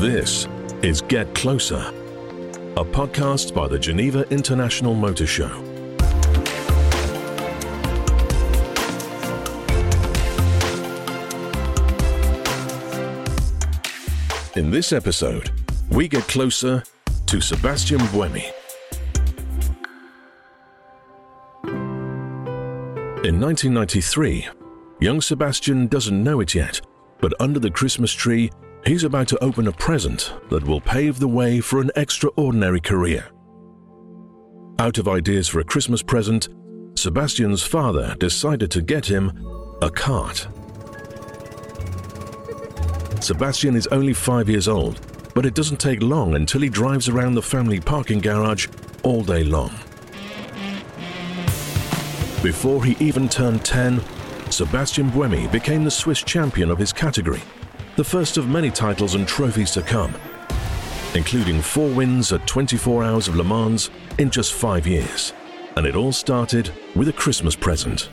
This is Get Closer, a podcast by the Geneva International Motor Show. In this episode, we get closer to Sebastien Buemi. In 1993, young Sebastien doesn't know it yet, but under the Christmas tree, he's about to open a present that will pave the way for an extraordinary career. Out of ideas for a Christmas present, Sebastien's father decided to get him a cart. Sebastien is only five years old, but it doesn't take long until he drives around the family parking garage all day long. Before he even turned 10, Sebastien Buemi became the Swiss champion of his category, the first of many titles and trophies to come, including four wins at 24 Hours of Le Mans in just five years. And it all started with a Christmas present.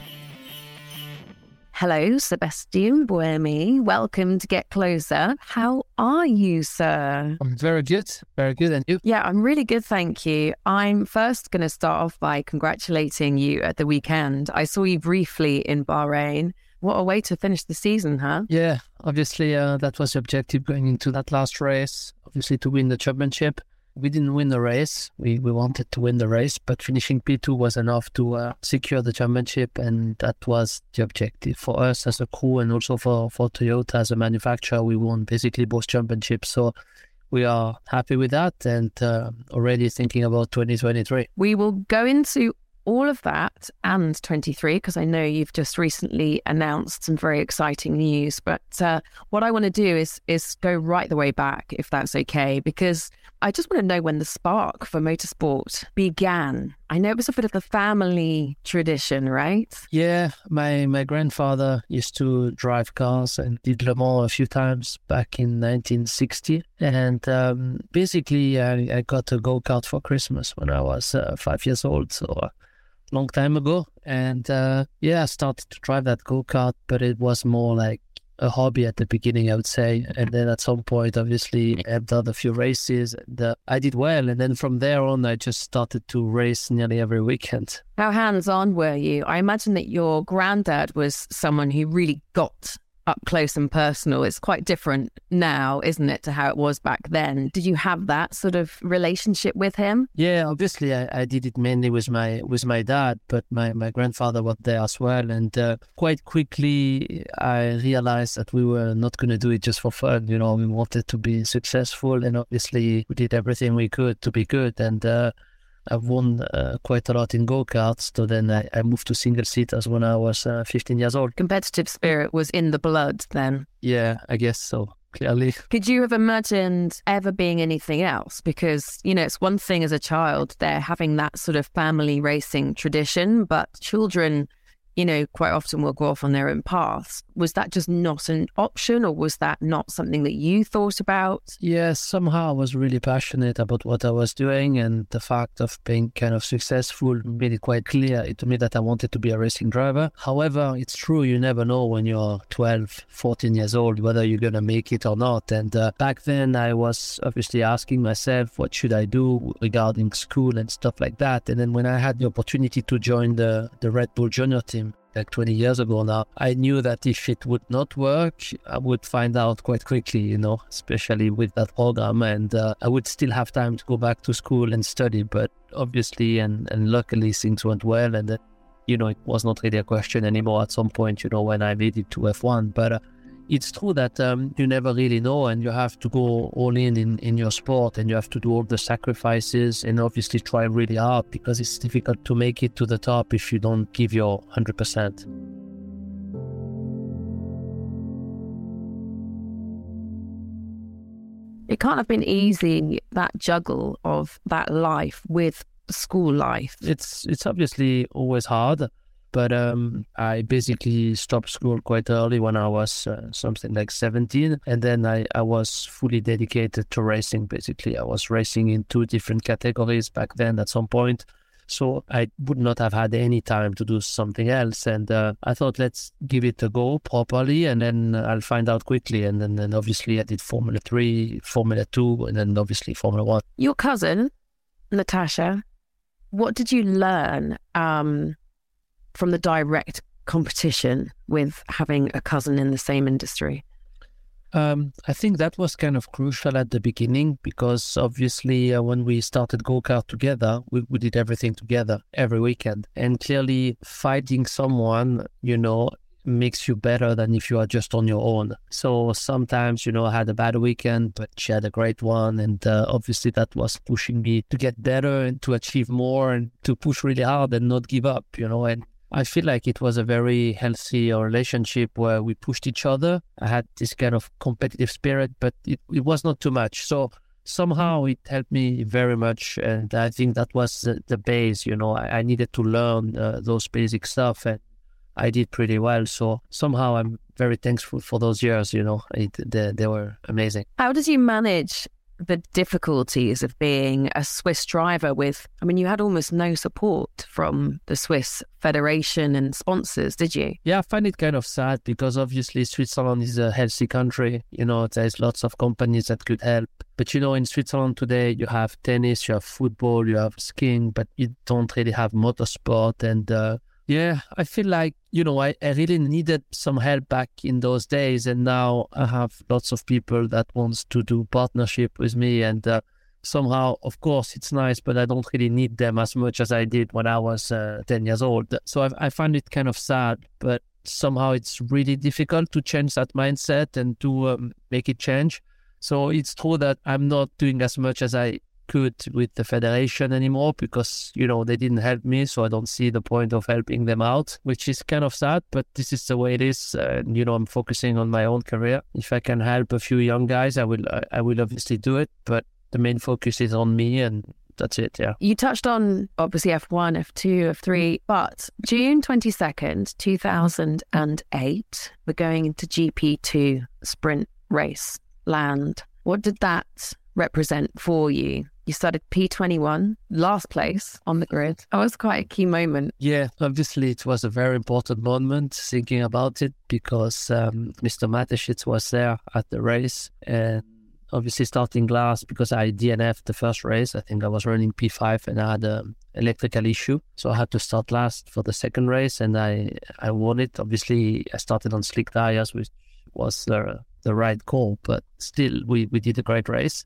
Hello, Sebastien Buemi. Welcome to Get Closer. How are you, sir? I'm very good, very good. And you? Yeah, I'm really good, thank you. I'm first going to start off by congratulating you at the weekend. I saw you briefly in Bahrain. What a way to finish the season, huh? Yeah, obviously, uh, that was the objective going into that last race, obviously, to win the championship we didn't win the race. We we wanted to win the race, but finishing P2 was enough to uh, secure the championship, and that was the objective for us as a crew, and also for for Toyota as a manufacturer. We won basically both championships, so we are happy with that, and uh, already thinking about 2023. We will go into all of that and 23 because I know you've just recently announced some very exciting news. But uh, what I want to do is is go right the way back, if that's okay, because I just want to know when the spark for motorsport began. I know it was a bit of a family tradition, right? Yeah, my my grandfather used to drive cars and did Le Mans a few times back in 1960, and um, basically I, I, got a go kart for Christmas when I was uh, five years old. So long time ago. And uh, yeah, I started to drive that go kart, but it was more like a hobby at the beginning, I would say. And then at some point, obviously, I've done a few races and uh, I did well. And then from there on, I just started to race nearly every weekend. How hands on were you? I imagine that your granddad was someone who really got up close and personal. It's quite different now, isn't it, to how it was back then? Did you have that sort of relationship with him? Yeah, obviously, I, I did it mainly with my with my dad, but my, my grandfather was there as well. And uh, quite quickly, I realized that we were not going to do it just for fun. You know, we wanted to be successful, and obviously, we did everything we could to be good. And uh, I've won uh, quite a lot in go karts. So then I, I, moved to single seaters when I was uh, 15 years old. Competitive spirit was in the blood then. Yeah, I guess so. Clearly. Could you have imagined ever being anything else? Because, you know, it's one thing as a child, they're having that sort of family racing tradition, but children you know, quite often will go off on their own paths. Was that just not an option or was that not something that you thought about? Yeah, somehow I was really passionate about what I was doing and the fact of being kind of successful made it quite clear to me that I wanted to be a racing driver. However, it's true, you never know when you're 12, 14 years old whether you're going to make it or not. And uh, back then I was obviously asking myself, what should I do regarding school and stuff like that. And then when I had the opportunity to join the, the Red Bull Junior team, like 20 years ago now, I knew that if it would not work, I would find out quite quickly, you know, especially with that program. And uh, I would still have time to go back to school and study. But obviously, and, and luckily, things went well. And, uh, you know, it was not really a question anymore at some point, you know, when I made it to F1. But uh, it's true that um, you never really know and you have to go all in, in in your sport and you have to do all the sacrifices and obviously try really hard because it's difficult to make it to the top if you don't give your 100%. It can't have been easy that juggle of that life with school life. It's it's obviously always hard but um, I basically stopped school quite early when I was uh, something like 17. And then I, I was fully dedicated to racing, basically. I was racing in two different categories back then at some point. So I would not have had any time to do something else. And uh, I thought, let's give it a go properly and then I'll find out quickly. And then, then obviously I did Formula 3, Formula 2, and then obviously Formula 1. Your cousin, Natasha, what did you learn um, from the direct competition with having a cousin in the same industry? Um, I think that was kind of crucial at the beginning because obviously uh, when we started go kart together, we, we did everything together every weekend. And clearly, fighting someone, you know, makes you better than if you are just on your own. So sometimes, you know, I had a bad weekend, but she had a great one. And uh, obviously, that was pushing me to get better and to achieve more and to push really hard and not give up, you know. And I feel like it was a very healthy relationship where we pushed each other. I had this kind of competitive spirit, but it, it was not too much. So somehow it helped me very much. And I think that was the, the base, you know, I, I needed to learn uh, those basic stuff and I did pretty well. So somehow I'm very thankful for those years, you know, it, they, they were amazing. How did you manage the difficulties of being a Swiss driver with, I mean, you had almost no support from the Swiss Federation and sponsors, did you? Yeah, I find it kind of sad because obviously Switzerland is a healthy country. You know, there's lots of companies that could help. But you know, in Switzerland today, you have tennis, you have football, you have skiing, but you don't really have motorsport. And uh, yeah, I feel like, you know, I, I really needed some help back in those days. And now I have lots of people that wants to do partnership with me. And uh, somehow, of course, it's nice, but I don't really need them as much as I did when I was uh, 10 years old. So I, I find it kind of sad, but somehow it's really difficult to change that mindset and to um, make it change. So it's true that I'm not doing as much as I could with the federation anymore because you know they didn't help me so i don't see the point of helping them out which is kind of sad but this is the way it is and you know i'm focusing on my own career. If i can help a few young guys i will i will obviously do it but the main focus is on me and that's it yeah. You touched on obviously f1 f2 f3 but june 22nd 2008 we're going into gp2 sprint race land. What did that represent for you you started P21, last place on the grid. That was quite a key moment. Yeah, obviously it was a very important moment thinking about it because um, Mr. Mateschitz was there at the race and obviously starting last because I DNF the first race. I think I was running P5 and I had an electrical issue. So I had to start last for the second race and I, I won it. Obviously, I started on slick tires, which was the, the right call, but still, we, we did a great race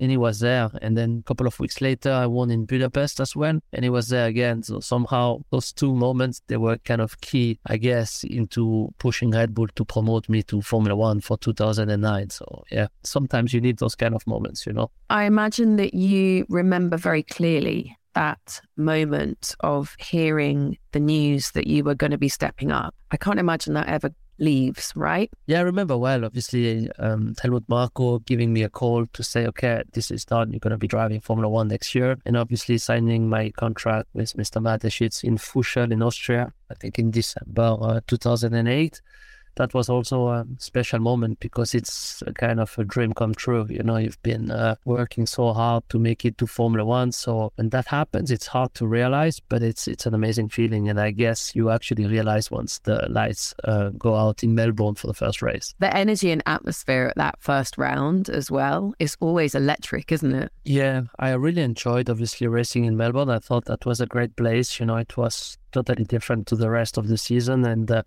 and he was there. And then a couple of weeks later, I won in Budapest as well, and he was there again. So somehow those two moments they were kind of key, I guess, into pushing Red Bull to promote me to Formula One for 2009. So yeah, sometimes you need those kind of moments, you know. I imagine that you remember very clearly that moment of hearing the news that you were going to be stepping up. I can't imagine that ever leaves, right? Yeah, I remember well. Obviously, um, Helmut Marko giving me a call to say, okay, this is done. You're going to be driving Formula One next year. And obviously, signing my contract with Mr. Mateschitz in Fuschl in Austria, I think in December uh, 2008 that was also a special moment because it's a kind of a dream come true. You know, you've been uh, working so hard to make it to Formula One. So when that happens, it's hard to realize, but it's it's an amazing feeling. And I guess you actually realize once the lights uh, go out in Melbourne for the first race. The energy and atmosphere at that first round as well is always electric, isn't it? Yeah, I really enjoyed obviously racing in Melbourne. I thought that was a great place. You know, it was totally different to the rest of the season and. Uh,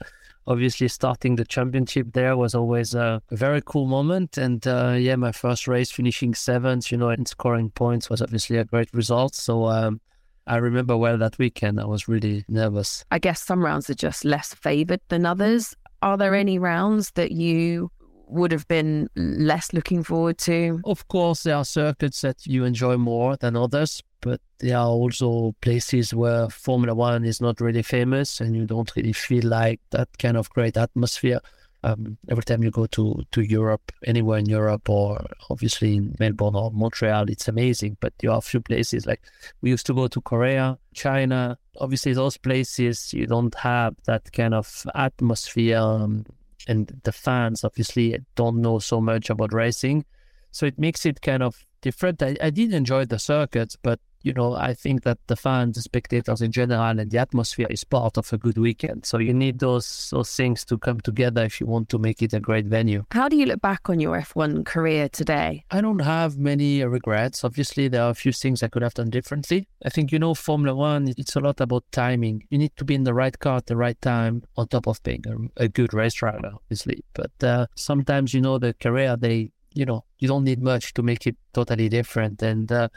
obviously starting the championship there was always a, very cool moment. And uh, yeah, my first race finishing seventh, you know, and scoring points was obviously a great result. So um, I remember well that weekend. I was really nervous. I guess some rounds are just less favored than others. Are there any rounds that you would have been less looking forward to? Of course, there are circuits that you enjoy more than others, but there are also places where Formula One is not really famous and you don't really feel like that kind of great atmosphere. Um, every time you go to, to Europe, anywhere in Europe, or obviously in Melbourne or Montreal, it's amazing. But there are a few places like we used to go to Korea, China. Obviously, those places you don't have that kind of atmosphere, um, and the fans obviously don't know so much about racing. So it makes it kind of different. I, I did enjoy the circuits, but you know, I think that the fans, the spectators in general, and the atmosphere is part of a good weekend. So you need those those things to come together if you want to make it a great venue. How do you look back on your F1 career today? I don't have many regrets. Obviously, there are a few things I could have done differently. I think you know, Formula One, it's a lot about timing. You need to be in the right car at the right time, on top of being a, a good race driver, obviously. But uh, sometimes you know the career they you know you don't need much to make it totally different and uh,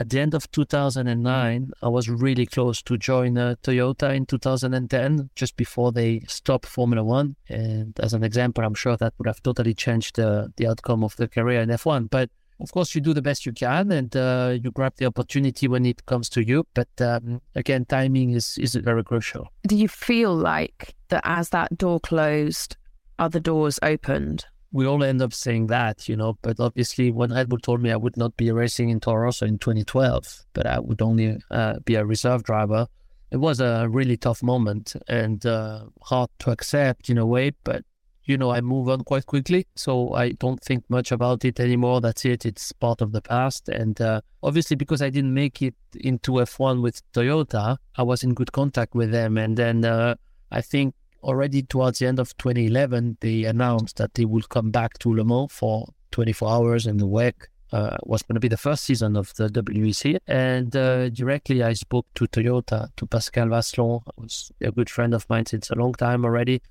at the end of 2009, I was really close to join uh, Toyota in 2010, just before they stopped Formula One. And as an example, I'm sure that would have totally changed uh, the outcome of the career in F1. But of course, you do the best you can and uh, you grab the opportunity when it comes to you. But um, again, timing is, is very crucial. Do you feel like that as that door closed, other doors opened? We all end up saying that, you know. But obviously, when Red Bull told me I would not be racing in Toro Rosso in 2012, but I would only uh, be a reserve driver, it was a really tough moment and uh, hard to accept in a way. But you know, I move on quite quickly, so I don't think much about it anymore. That's it; it's part of the past. And uh, obviously, because I didn't make it into F1 with Toyota, I was in good contact with them, and then. Uh, I think already towards the end of 2011, they announced that they would come back to Le Mans for 24 hours in the WEC uh, was going to be the first season of the WEC. And uh, directly I spoke to Toyota, to Pascal Vasselon, who's a good friend of mine since a long time already.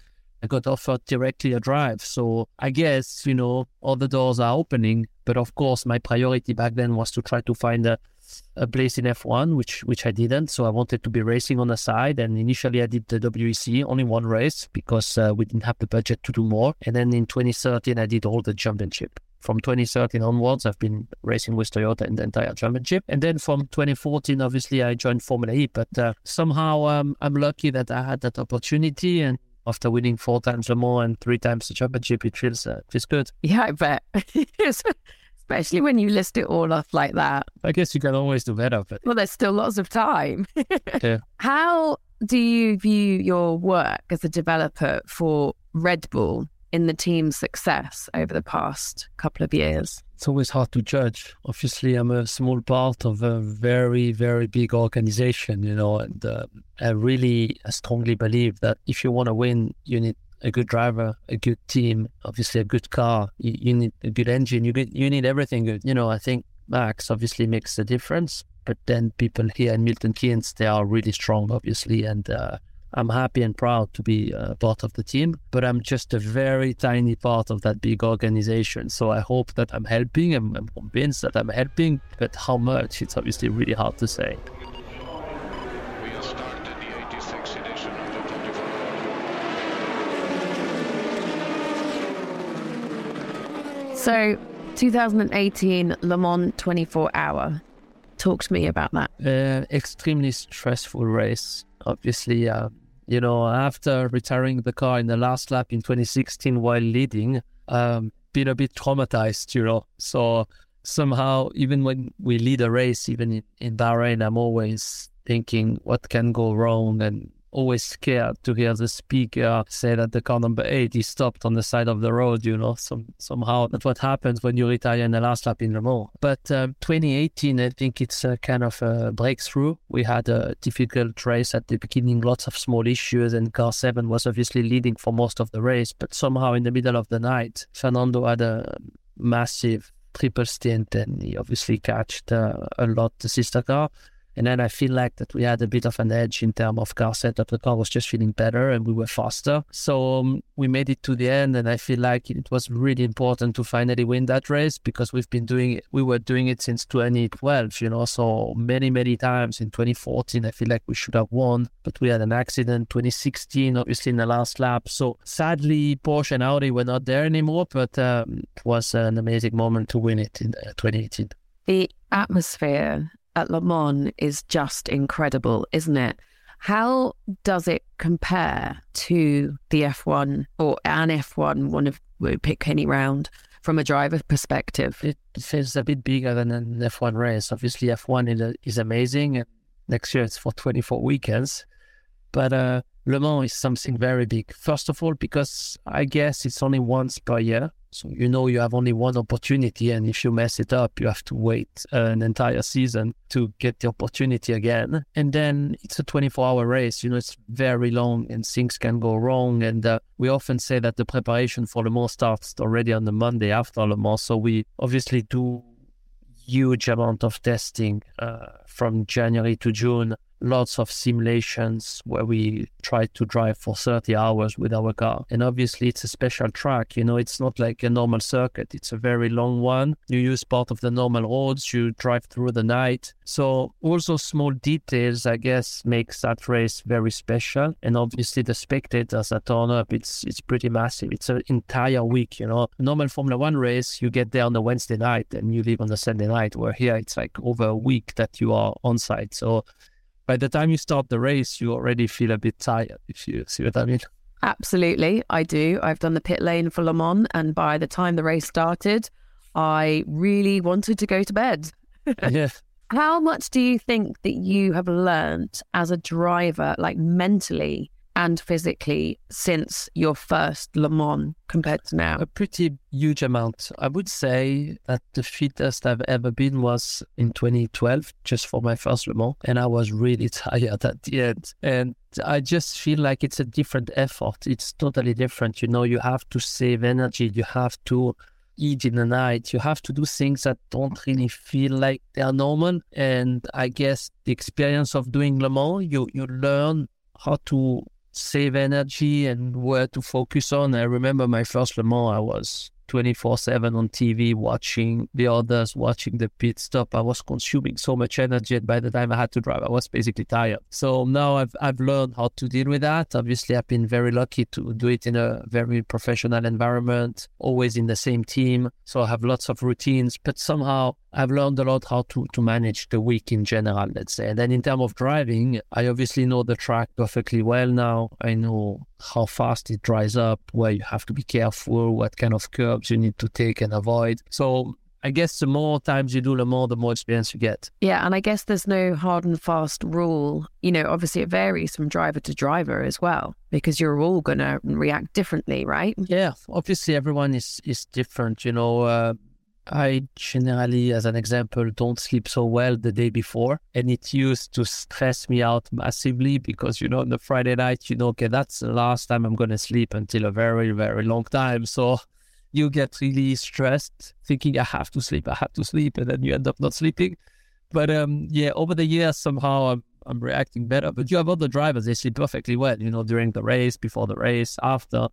I got offered directly a drive. So I guess, you know, all the doors are opening. But of course, my priority back then was to try to find a a place in F1, which which I didn't. So I wanted to be racing on the side. And initially, I did the WEC only one race because uh, we didn't have the budget to do more. And then in 2013, I did all the championship. From 2013 onwards, I've been racing with Toyota in the entire championship. And then from 2014, obviously, I joined Formula E. But uh, somehow um, I'm lucky that I had that opportunity. And after winning four times Le Mans and three times the championship, it feels uh, feels good. Yeah, I bet. especially when you list it all off like that. I guess you can always do better, but well, there's still lots of time. yeah. How do you view your work as a developer for Red Bull in the team's success over the past couple of years? It's always hard to judge. Obviously, I'm a small part of a very, very big organization, you know, and uh, I really strongly believe that if you want to win, you need a good driver, a good team, obviously a good car. You, you need a good engine. You get, you need everything good. You know, I think Max obviously makes a difference, but then people here in Milton Keynes they are really strong, obviously, and uh, I'm happy and proud to be uh, part of the team. But I'm just a very tiny part of that big organization. So I hope that I'm helping. I'm, I'm convinced that I'm helping, but how much? It's obviously really hard to say. So, 2018 Le Mans 24 hour. Talk to me about that. Uh, extremely stressful race. Obviously, uh, you know, after retiring the car in the last lap in 2016 while leading, um, been a bit traumatized, you know. So somehow, even when we lead a race, even in, in Bahrain, I'm always thinking what can go wrong and always scared to hear the speaker say that the car number eight is stopped on the side of the road, you know, some, somehow that's what happens when you retire in the last lap in Le Mans. But um, 2018, I think it's a kind of a breakthrough. We had a difficult race at the beginning, lots of small issues, and car seven was obviously leading for most of the race. But somehow in the middle of the night, Fernando had a massive triple stint and he obviously catched uh, a lot the sister car and then I feel like that we had a bit of an edge in terms of car setup. The car was just feeling better and we were faster. So um, we made it to the end. And I feel like it was really important to finally win that race because we've been doing it, we were doing it since 2012, you know. So many, many times in 2014, I feel like we should have won, but we had an accident. 2016, obviously in the last lap. So sadly, Porsche and Audi were not there anymore, but um, it was an amazing moment to win it in uh, 2018. The atmosphere at Le Mans is just incredible, isn't it? How does it compare to the F1 or an F1, one of pick any round from a driver perspective? It feels a bit bigger than an F1 race. Obviously, F1 is, amazing. Next year it's for 24 weekends. But uh, Le Mans is something very big. First of all, because I guess it's only once per year. So you know you have only one opportunity, and if you mess it up, you have to wait an entire season to get the opportunity again. And then it's a 24-hour race. You know, it's very long, and things can go wrong. And uh, we often say that the preparation for Le Mans starts already on the Monday after Le Mans. So we obviously do huge amount of testing uh, from January to June lots of simulations where we try to drive for 30 hours with our car. And obviously, it's a special track. You know, it's not like a normal circuit, it's a very long one. You use part of the normal roads, you drive through the night. So, those small details, I guess, makes that race very special. And obviously, the spectators that turn up, it's it's pretty massive. It's an entire week, you know. Normal Formula One race, you get there on a Wednesday night and you leave on a Sunday night, where here it's like over a week that you are on site. So, by the time you start the race, you already feel a bit tired, if you see what I mean. Absolutely, I do. I've done the pit lane for Le Mans, and by the time the race started, I really wanted to go to bed. yeah. How much do you think that you have learned as a driver, like mentally, and physically since your first Le Mans compared to now? A pretty huge amount. I would say that the fittest I've ever been was in 2012, just for my first Le Mans. And I was really tired at the end. And I just feel like it's a different effort. It's totally different. You know, you have to save energy, you have to eat in the night. You have to do things that don't really feel like they are normal. And I guess the experience of doing Le Mans, you you learn how to save energy and where to focus on. I remember my first Le Mans, I was 24 7 on TV, watching the others, watching the pit stop. I was consuming so much energy. And by the time I had to drive, I was basically tired. So now I've, I've learned how to deal with that. Obviously, I've been very lucky to do it in a very professional environment, always in the same team. So I have lots of routines, but somehow I've learned a lot how to, to manage the week in general, let's say. And then in terms of driving, I obviously know the track perfectly well now. I know how fast it dries up, where you have to be careful, what kind of curbs you need to take and avoid. So I guess the more times you do Le Mans, the more experience you get. Yeah, and I guess there's no hard and fast rule. You know, obviously it varies from driver to driver as well, because you're all going to react differently, right? Yeah, obviously everyone is is different. You know, uh, I generally, as an example, don't sleep so well the day before. And it used to stress me out massively because, you know, on the Friday night, you know, okay, that's the last time I'm going to sleep until a very, very long time. So you get really stressed thinking, I have to sleep, I have to sleep. And then you end up not sleeping. But um, yeah, over the years, somehow I'm, I'm reacting better. But you have other drivers, they sleep perfectly well, you know, during the race, before the race, after.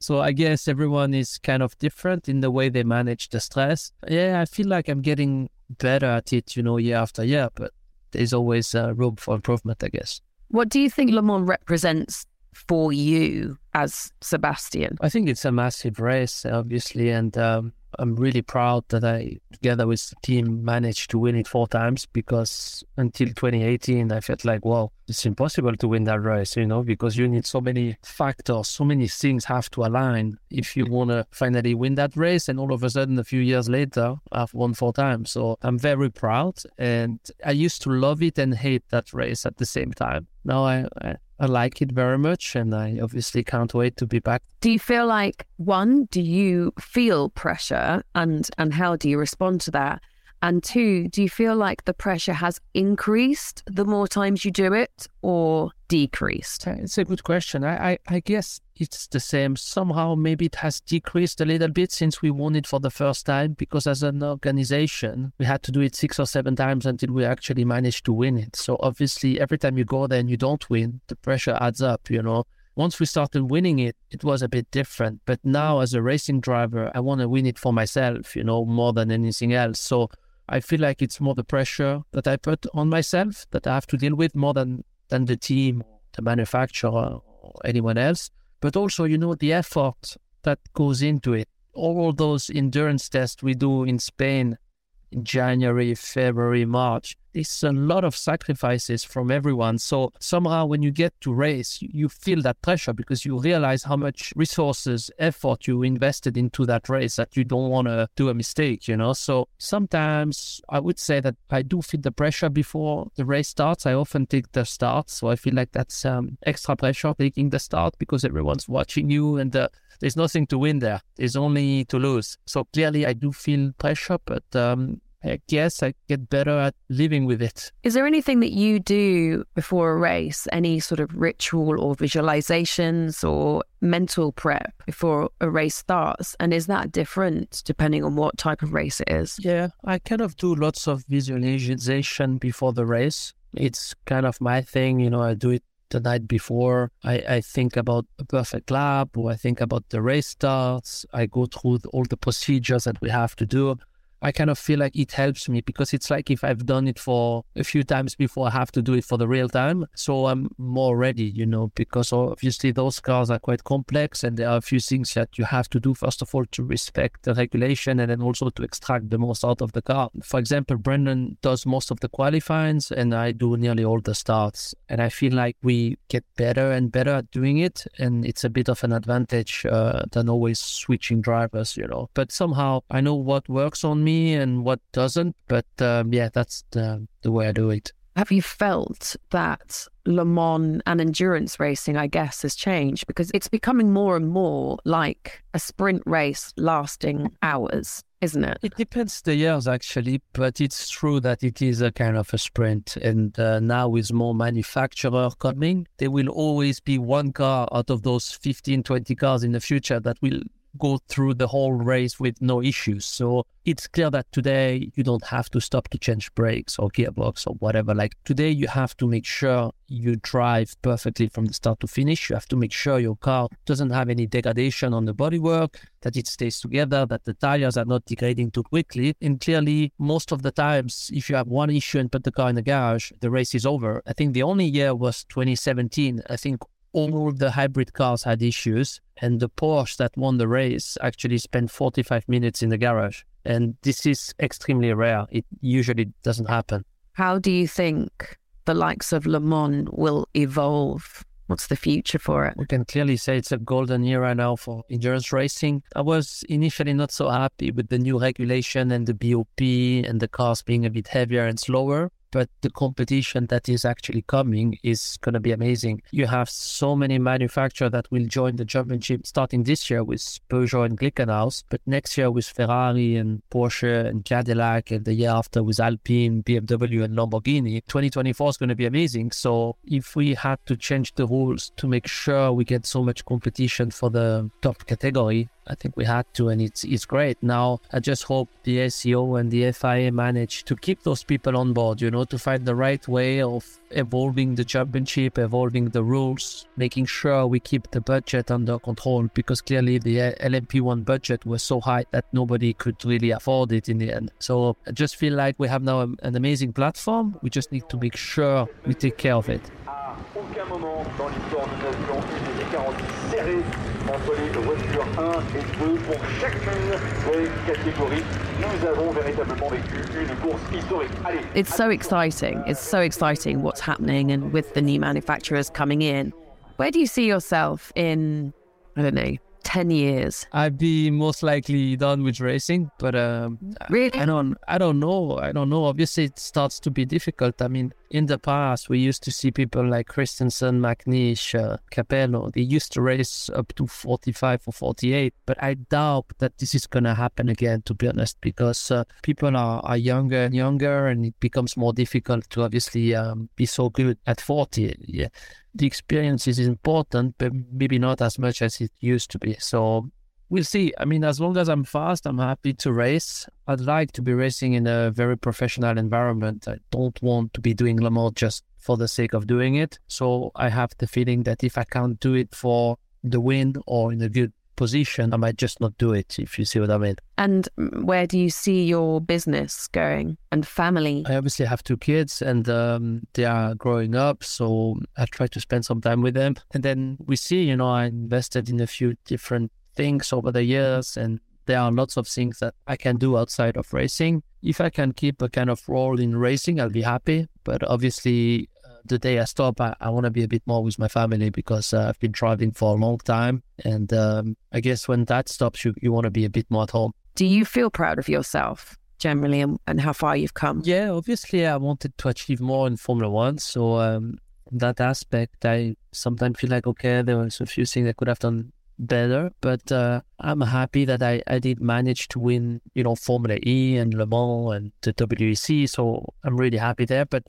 So I guess everyone is kind of different in the way they manage the stress. Yeah, I feel like I'm getting better at it, you know, year after year, but there's always uh, room for improvement, I guess. What do you think Le Mans represents for you as Sebastien? I think it's a massive race, obviously, and um, I'm really proud that I, together with the team, managed to win it four times because until 2018, I felt like, wow, it's impossible to win that race, you know, because you need so many factors, so many things have to align if you want to finally win that race. And all of a sudden, a few years later, I've won four times. So I'm very proud. And I used to love it and hate that race at the same time. Now I, I I like it very much, and I obviously can't wait to be back. Do you feel like one? Do you feel pressure, and and how do you respond to that? And two, do you feel like the pressure has increased the more times you do it or decreased? It's a good question. I, I, I, guess it's the same. Somehow, maybe it has decreased a little bit since we won it for the first time because as an organization, we had to do it six or seven times until we actually managed to win it. So, obviously, every time you go there and you don't win, the pressure adds up, you know once we started winning it, it was a bit different. But now, as a racing driver, I want to win it for myself, you know, more than anything else. So I feel like it's more the pressure that I put on myself that I have to deal with more than than the team, the manufacturer, or anyone else. But also, you know, the effort that goes into it. All those endurance tests we do in Spain in January, February, March, there's a lot of sacrifices from everyone. So somehow when you get to race, you feel that pressure because you realize how much resources, effort you invested into that race that you don't want to do a mistake, you know? So sometimes I would say that I do feel the pressure before the race starts. I often take the start. So I feel like that's um, extra pressure taking the start because everyone's watching you and uh, there's nothing to win there. There's only to lose. So clearly I do feel pressure, but um, I guess I get better at living with it. Is there anything that you do before a race? Any sort of ritual or visualizations or mental prep before a race starts? And is that different depending on what type of race it is? Yeah, I kind of do lots of visualization before the race. It's kind of my thing, you know, I do it the night before. I, I think about a perfect lap or I think about the race starts. I go through all the procedures that we have to do. I kind of feel like it helps me because it's like if I've done it for a few times before, I have to do it for the real time. So I'm more ready, you know, because obviously those cars are quite complex and there are a few things that you have to do, first of all, to respect the regulation and then also to extract the most out of the car. For example, Brendon does most of the qualifyings and I do nearly all the starts. And I feel like we get better and better at doing it. And it's a bit of an advantage uh, than always switching drivers, you know. But somehow I know what works on me me and what doesn't. But um, yeah, that's the, the way I do it. Have you felt that Le Mans and endurance racing, I guess, has changed because it's becoming more and more like a sprint race lasting hours, isn't it? It depends the years actually, but it's true that it is a kind of a sprint. And uh, now with more manufacturer coming, there will always be one car out of those 15, 20 cars in the future that will go through the whole race with no issues. So it's clear that today you don't have to stop to change brakes or gearbox or whatever. Like today, you have to make sure you drive perfectly from the start to finish. You have to make sure your car doesn't have any degradation on the bodywork, that it stays together, that the tires are not degrading too quickly. And clearly, most of the times, if you have one issue and put the car in the garage, the race is over. I think the only year was 2017. I think all the hybrid cars had issues, and the Porsche that won the race actually spent 45 minutes in the garage. And this is extremely rare. It usually doesn't happen. How do you think the likes of Le Mans will evolve? What's the future for it? We can clearly say it's a golden era now for endurance racing. I was initially not so happy with the new regulation and the BOP and the cars being a bit heavier and slower but the competition that is actually coming is going to be amazing. You have so many manufacturers that will join the championship starting this year with Peugeot and Glickenhaus, but next year with Ferrari and Porsche and Cadillac, and the year after with Alpine, BMW, and Lamborghini. 2024 is going to be amazing. So if we had to change the rules to make sure we get so much competition for the top category, I think we had to, and it's it's great. Now I just hope the ACO and the FIA manage to keep those people on board. You know, to find the right way of evolving the championship, evolving the rules, making sure we keep the budget under control. Because clearly the uh, LMP1 budget was so high that nobody could really afford it in the end. So I just feel like we have now an amazing platform. We just need to make sure we take care of it. Entre les voitures 1 et 2 pour chacune des catégories. Nous avons véritablement vécu une course historique. Allez. It's so exciting. It's so exciting what's happening and with the new manufacturers coming in. Where do you see yourself in, I don't know, 10 years? I'd be most likely done with racing, but um, really? I don't, I don't know. I don't know. Obviously, it starts to be difficult. I mean, in the past, we used to see people like Kristensen, McNish, uh, Capello. They used to race up to 45 or 48, but I doubt that this is going to happen again, to be honest, because uh, people are, are younger and younger, and it becomes more difficult to obviously um, be so good at 40. Yeah the experience is important, but maybe not as much as it used to be. So we'll see. I mean, as long as I'm fast, I'm happy to race. I'd like to be racing in a very professional environment. I don't want to be doing Le Mans just for the sake of doing it. So I have the feeling that if I can't do it for the win or in a good position, I might just not do it, if you see what I mean. And where do you see your business going and family? I obviously have two kids and um, they are growing up. So I try to spend some time with them. And then we see, you know, I invested in a few different things over the years and there are lots of things that I can do outside of racing. If I can keep a kind of role in racing, I'll be happy. But obviously, uh, the day I stop, I, I want to be a bit more with my family because uh, I've been traveling for a long time. And um, I guess when that stops, you, you want to be a bit more at home. Do you feel proud of yourself generally and, and how far you've come? Yeah, obviously, I wanted to achieve more in Formula One. So, um, that aspect, I sometimes feel like, okay, there was a few things I could have done better, but uh, I'm happy that I, I did manage to win, you know, Formula E and Le Mans and the WEC. So I'm really happy there. But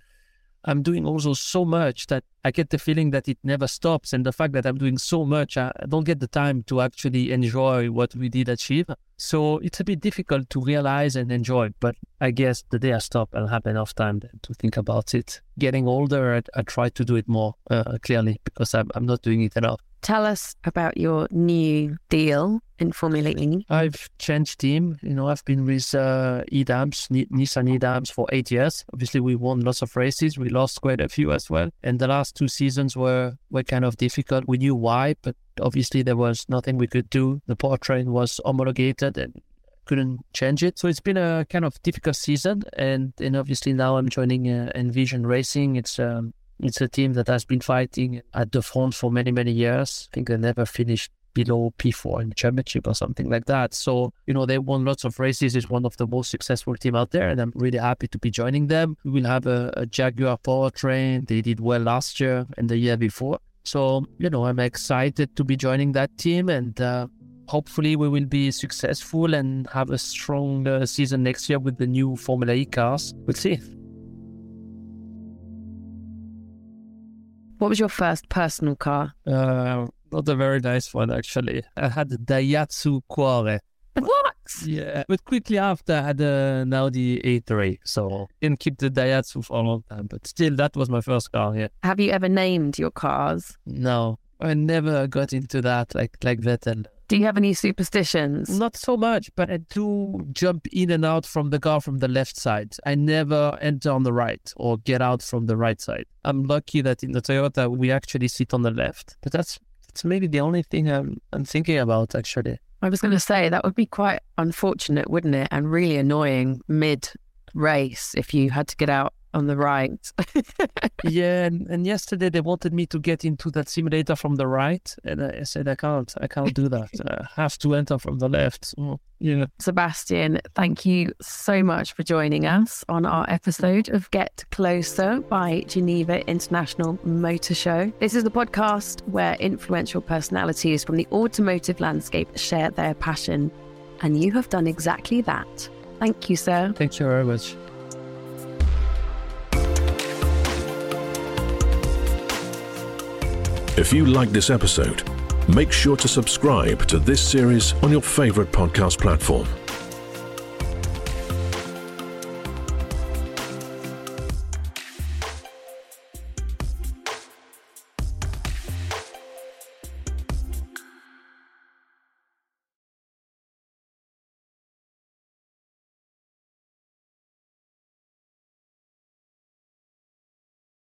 I'm doing also so much that I get the feeling that it never stops. And the fact that I'm doing so much, I don't get the time to actually enjoy what we did achieve. So it's a bit difficult to realize and enjoy. But I guess the day I stop, I'll have enough time to think about it. Getting older, I, I try to do it more uh, clearly because I'm, I'm not doing it enough. Tell us about your new deal in Formula E. I've changed team. You know, I've been with uh, EDAMS, Nissan EDAMS for eight years. Obviously, we won lots of races. We lost quite a few as well. And the last two seasons were, were kind of difficult. We knew why, but obviously there was nothing we could do. The powertrain was homologated and couldn't change it. So it's been a kind of difficult season. And, and obviously now I'm joining uh, Envision Racing. It's um, it's a team that has been fighting at the front for many, many years. I think they never finished below P4 in the championship or something like that. So, you know, they won lots of races. It's one of the most successful team out there, and I'm really happy to be joining them. We will have a, a Jaguar powertrain. They did well last year and the year before. So, you know, I'm excited to be joining that team and uh, hopefully we will be successful and have a strong uh, season next year with the new Formula E cars. We'll see. What was your first personal car? Uh, not a very nice one, actually. I had a Daihatsu Cuore. What? Yeah, but quickly after I had an Audi A3, so didn't keep the Daihatsu for a long time. But still, that was my first car. Yeah. Have you ever named your cars? No, I never got into that like like Vettel. Do you have any superstitions? Not so much, but I do jump in and out from the car from the left side. I never enter on the right or get out from the right side. I'm lucky that in the Toyota we actually sit on the left. But that's that's maybe the only thing I'm I'm thinking about actually. I was going to say that would be quite unfortunate, wouldn't it? And really annoying mid race if you had to get out on the right. yeah, and, and, yesterday they wanted me to get into that simulator from the right, and I said I can't. I can't do that. I have to enter from the left. So, yeah. Sebastien, thank you so much for joining us on our episode of Get Closer by Geneva International Motor Show. This is the podcast where influential personalities from the automotive landscape share their passion, and you have done exactly that. Thank you, sir. Thank you very much. If you like this episode, make sure to subscribe to this series on your favorite podcast platform.